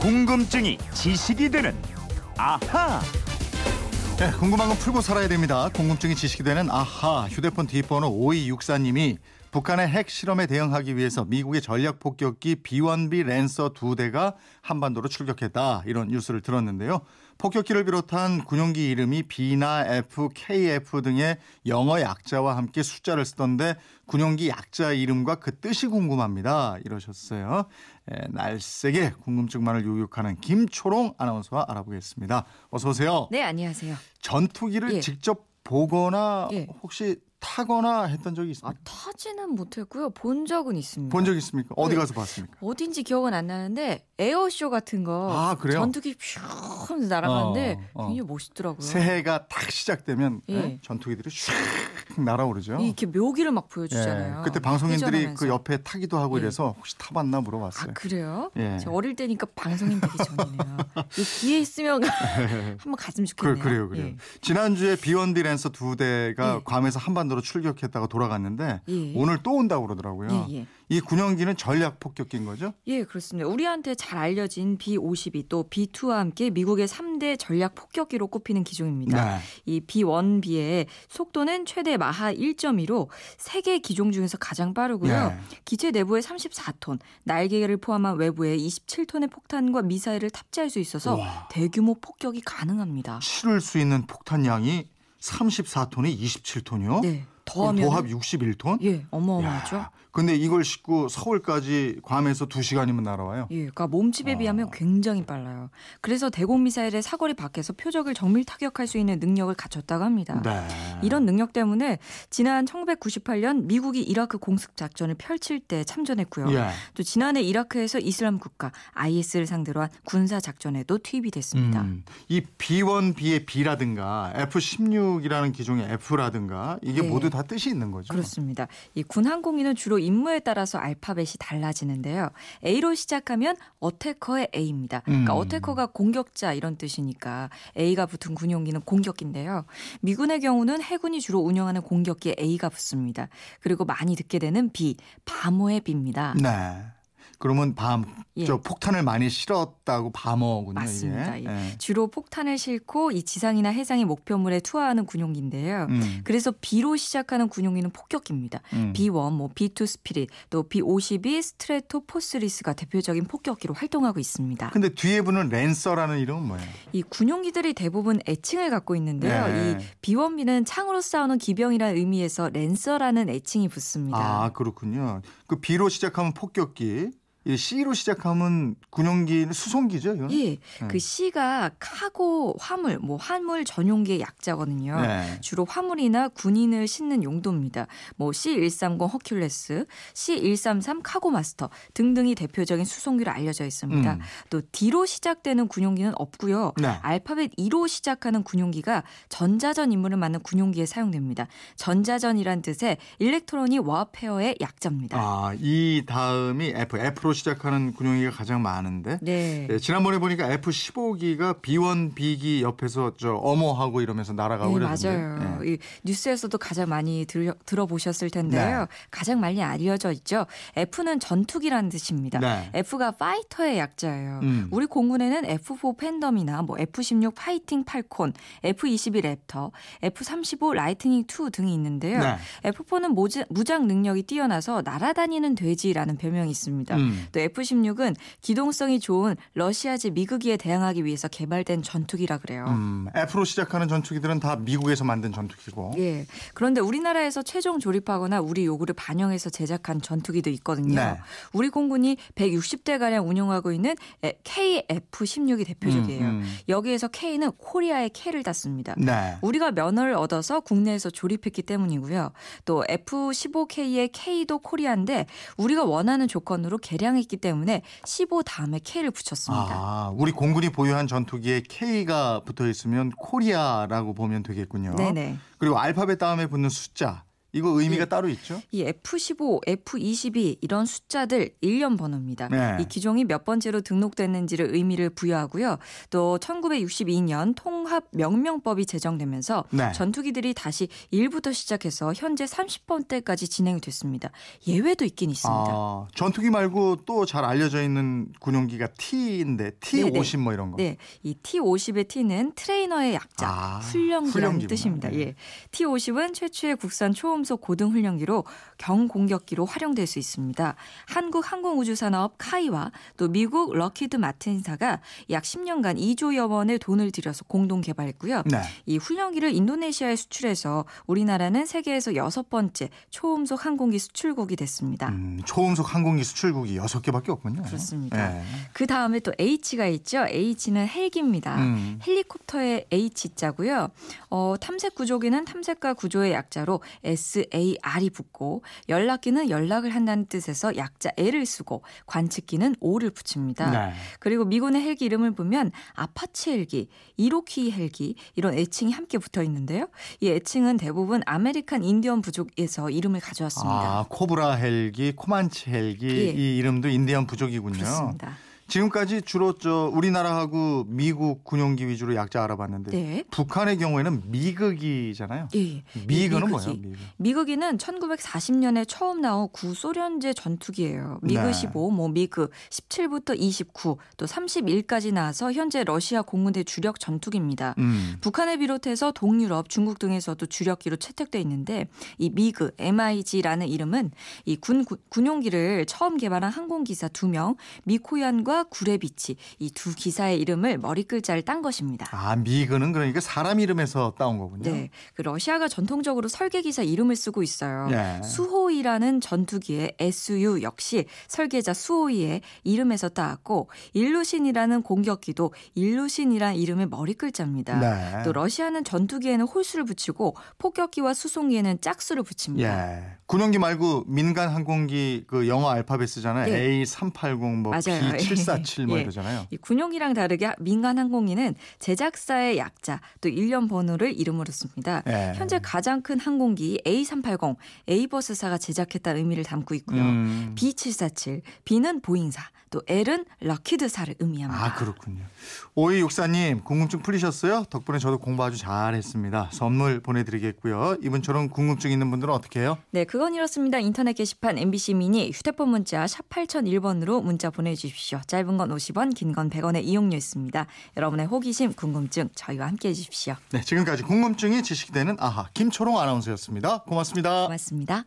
궁금증이 지식이 되는 아하. 네, 궁금한 건 풀고 살아야 됩니다. 궁금증이 지식이 되는 아하 휴대폰 뒷번호 5264님이 북한의 핵 실험에 대응하기 위해서 미국의 전략 폭격기 B1B 랜서 두 대가 한반도로 출격했다 이런 뉴스를 들었는데요. 폭격기를 비롯한 군용기 이름이 B나 F, KF 등의 영어 약자와 함께 숫자를 쓰던데 군용기 약자 이름과 그 뜻이 궁금합니다. 이러셨어요. 에, 날쌔게 궁금증만을 요육하는 김초롱 아나운서와 알아보겠습니다. 어서 오세요. 네, 안녕하세요. 전투기를 예. 직접 보거나 예. 혹시 타거나 했던 적이 아, 있습니까? 타지는 못했고요. 본 적은 있습니다. 본 적 있습니까? 어디 네. 가서 봤습니까? 어딘지 기억은 안 나는데 에어쇼 같은 거 아, 그래요? 전투기 퓨 하면서 날아가는데 어, 어. 굉장히 멋있더라고요. 새해가 딱 시작되면 예. 네? 전투기들이 슉 날아오르죠. 이렇게 묘기를 막 보여주잖아요. 예. 그때 방송인들이 회전하면서. 그 옆에 타기도 하고 예. 이래서 혹시 타봤나 아 물어봤어요. 그래요? 예. 저 어릴 때니까 방송인 되기 전이네요. 이 기회 있으면 한번 갔으면 그, 좋겠네요. 그 래요, 그래요. 예. 지난주에 비원비 랜서 두 대가 예. 괌에서 한반도로 출격했다가 돌아갔는데 예. 오늘 또 온다고 그러더라고요. 예, 예. 이 군용기는 전략 폭격기인 거죠? 예, 그렇습니다. 우리한테 잘 알려진 B-52 또 B-2와 함께 미국의 3대 전략 폭격기로 꼽히는 기종입니다. 네. 이 B1B의 속도는 최대 마하 1.2로 세계 기종 중에서 가장 빠르고요. 예. 기체 내부에 34톤, 날개를 포함한 외부에 27톤의 폭탄과 미사일을 탑재할 수 있어서 와. 대규모 폭격이 가능합니다. 실을 수 있는 폭탄량이 34톤에 27톤이요? 네, 더하면 도합 61톤? 예, 어마어마하죠. 야, 근데 이걸 싣고 서울까지 괌에서 2시간이면 날아와요. 예, 그러니까 몸집에 어. 비하면 굉장히 빨라요. 그래서 대공 미사일의 사거리 밖에서 표적을 정밀 타격할 수 있는 능력을 갖췄다고 합니다. 네. 이런 능력 때문에 지난 1998년 미국이 이라크 공습 작전을 펼칠 때 참전했고요. 예. 또 지난해 이라크에서 이슬람 국가 IS를 상대로 한 군사 작전에도 투입이 됐습니다. 음, 이 B1B의 B라든가 F16이라는 기종의 F라든가 이게 네. 모두 다 뜻이 있는 거죠. 그렇습니다. 이 군 항공기는 주로 임무에 따라서 알파벳이 달라지는데요. A로 시작하면 어태커의 A입니다. 그러니까 음. 어태커가 공격자 이런 뜻이니까 A가 붙은 군용기는 공격기인데요. 미군의 경우는 해군이 주로 운영하는 공격기에 A가 붙습니다. 그리고 많이 듣게 되는 B, 밤어의 B입니다. 네. 그러면 밤, 예. 저 폭탄을 많이 실었다고 밤어군요. 맞습니다. 이게. 예. 예. 주로 폭탄을 싣고 이 지상이나 해상의 목표물에 투하하는 군용기인데요. 음, 그래서 B로 시작하는 군용기는 폭격기입니다. 음. B1, 뭐 B2 스피릿, 또 B52 스트레토 포스리스가 대표적인 폭격기로 활동하고 있습니다. 근데 뒤에 붙는 랜서라는 이름은 뭐예요? 이 군용기들이 대부분 애칭을 갖고 있는데요. 네. 이 B1B는 창으로 싸우는 기병이라는 의미에서 랜서라는 애칭이 붙습니다. 아, 그렇군요. 그 B로 시작하면 폭격기, 이 C로 시작하면 군용기는 수송기죠, 이건? 예, 음. 그 C가 카고 화물, 뭐 화물 전용기의 약자거든요. 네. 주로 화물이나 군인을 싣는 용도입니다. 뭐 C130 허큘레스, C133 카고 마스터 등등이 대표적인 수송기로 알려져 있습니다. 음. 또 D로 시작되는 군용기는 없고요. 네. 알파벳 E로 시작하는 군용기가 전자전 임무를 맡는 군용기에 사용됩니다. 전자전이란 뜻의 일렉트로닉 워페어의 약자입니다. 아, 이 다음이 F, F로 시작하는 군용기가 가장 많은데. 네. 네, 지난번에 보니까 F15기가 B1B기 옆에서 저 어머하고 이러면서 날아가고 네, 이러던데. 맞아요. 예. 이 뉴스에서도 가장 많이 들, 들어보셨을 텐데요. 네. 가장 많이 알려져 있죠. F는 전투기라는 뜻입니다. 네. F가 fighter의 약자예요. 음. 우리 공군에는 F4 팬텀이나 뭐 F16 파이팅 팔콘, F22 랩터, F35 라이트닝 2 등이 있는데요. 네. F4는 모지, 무장 능력이 뛰어나서 날아다니는 돼지라는 별명이 있습니다. 음. 또 F16은 기동성이 좋은 러시아제 미그기에 대항하기 위해서 개발된 전투기라 그래요. 음, F로 시작하는 전투기들은 다 미국에서 만든 전투기고. 예. 그런데 우리나라에서 최종 조립하거나 우리 요구를 반영해서 제작한 전투기도 있거든요. 네. 우리 공군이 160대 가량 운용하고 있는 KF-16이 대표적이에요. 음, 음. 여기에서 K는 코리아의 K를 땄습니다. 네. 우리가 면허를 얻어서 국내에서 조립했기 때문이고요. 또 F-15K의 K도 코리아인데 우리가 원하는 조건으로 개량 했기 때문에 15 다음에 K를 붙였습니다. 아, 우리 공군이 보유한 전투기에 K가 붙어 있으면 코리아라고 보면 되겠군요. 네네. 그리고 알파벳 다음에 붙는 숫자 이거 의미가 예. 따로 있죠? 이 F15, F22 이런 숫자들 1년 번호입니다. 네. 이 기종이 몇 번째로 등록됐는지를 의미를 부여하고요. 또 1962년 통합 명명법이 제정되면서 네. 전투기들이 다시 1부터 시작해서 현재 30번대까지 진행이 됐습니다. 예외도 있긴 있습니다. 아, 전투기 말고 또 잘 알려져 있는 군용기가 T인데 T50 뭐 이런 거. 네, 이 T50의 T는 트레이너의 약자, 아, 훈련기라는 훈련기구나. 뜻입니다. 네. 예, T50은 최초의 국산 초음 속 고등 훈련기로 경공격기로 활용될 수 있습니다. 한국 항공우주산업 카이와 또 미국 럭키드 마틴사가 약 10년간 2조여 원의 돈을 들여서 공동 개발했고요. 네. 이 훈련기를 인도네시아에 수출해서 우리나라는 세계에서 여섯 번째 초음속 항공기 수출국이 됐습니다. 음, 초음속 항공기 수출국이 여섯 개밖에 없군요. 그렇습니다. 네. 그 다음에 또 H가 있죠. H는 헬기입니다. 음. 헬리콥터의 H자고요. 어, 탐색 구조기는 탐색과 구조의 약자로 SAR이 붙고 연락기는 연락을 한다는 뜻에서 약자 L을 쓰고 관측기는 O를 붙입니다. 네. 그리고 미군의 헬기 이름을 보면 아파치 헬기, 이로쿼이 헬기 이런 애칭이 함께 붙어 있는데요. 이 애칭은 대부분 아메리칸 인디언 부족에서 이름을 가져왔습니다. 아, 코브라 헬기, 코만치 헬기 예. 이 이름도 인디언 부족이군요. 그렇습니다. 지금까지 주로 저 우리나라하고 미국 군용기 위주로 약자 알아봤는데 네. 북한의 경우에는 미그기잖아요. 예. 미그는 이 뭐예요? 미그기. 미그. 미그기는 1940년에 처음 나온 구소련제 전투기예요. 미그 네. 15, 뭐 미그 17부터 29, 또 31까지 나와서 현재 러시아 공군의 주력 전투기입니다. 음. 북한을 비롯해서 동유럽, 중국 등에서도 주력기로 채택돼 있는데 이 미그 MIG라는 이름은 이 군 군용기를 처음 개발한 항공기사 두명 미코얀과 구레비치 이 두 기사의 이름을 머리 글자를 딴 것입니다. 아, 미그는 그러니까 사람 이름에서 따온 거군요. 네, 그 러시아가 전통적으로 설계 기사 이름을 쓰고 있어요. 예. 수호이라는 전투기의 SU 역시 설계자 수호이의 이름에서 따왔고 일루신이라는 공격기도 일루신이라는 이름의 머리 글자입니다. 네. 또 러시아는 전투기에는 홀수를 붙이고 폭격기와 수송기에는 짝수를 붙입니다. 예. 군용기 말고 민간 항공기 그 영어 알파벳 쓰잖아요. 네. A380 뭐 맞아요. B747 뭐 예. 이러잖아요. 이 군용기랑 다르게 민간 항공기는 제작사의 약자 또 일련 번호를 이름으로 씁니다. 예. 현재 가장 큰 항공기 A380 에이버스사가 제작했다는 의미를 담고 있고요. 음. B747 B는 보잉사 또 L은 럭키드사를 의미합니다. 아, 그렇군요. 오이 육사님, 궁금증 풀리셨어요? 덕분에 저도 공부 아주 잘했습니다. 선물 보내드리겠고요. 이분처럼 궁금증 있는 분들은 어떻게 해요? 네, 그건 이렇습니다. 인터넷 게시판 MBC 미니 휴대폰 문자 샵 8001번으로 문자 보내주십시오. 짧은 건 50원, 긴 건 100원의 이용료 있습니다. 여러분의 호기심, 궁금증 저희와 함께해 주십시오. 네, 지금까지 궁금증이 지식되는 아하 김초롱 아나운서였습니다. 고맙습니다. 고맙습니다.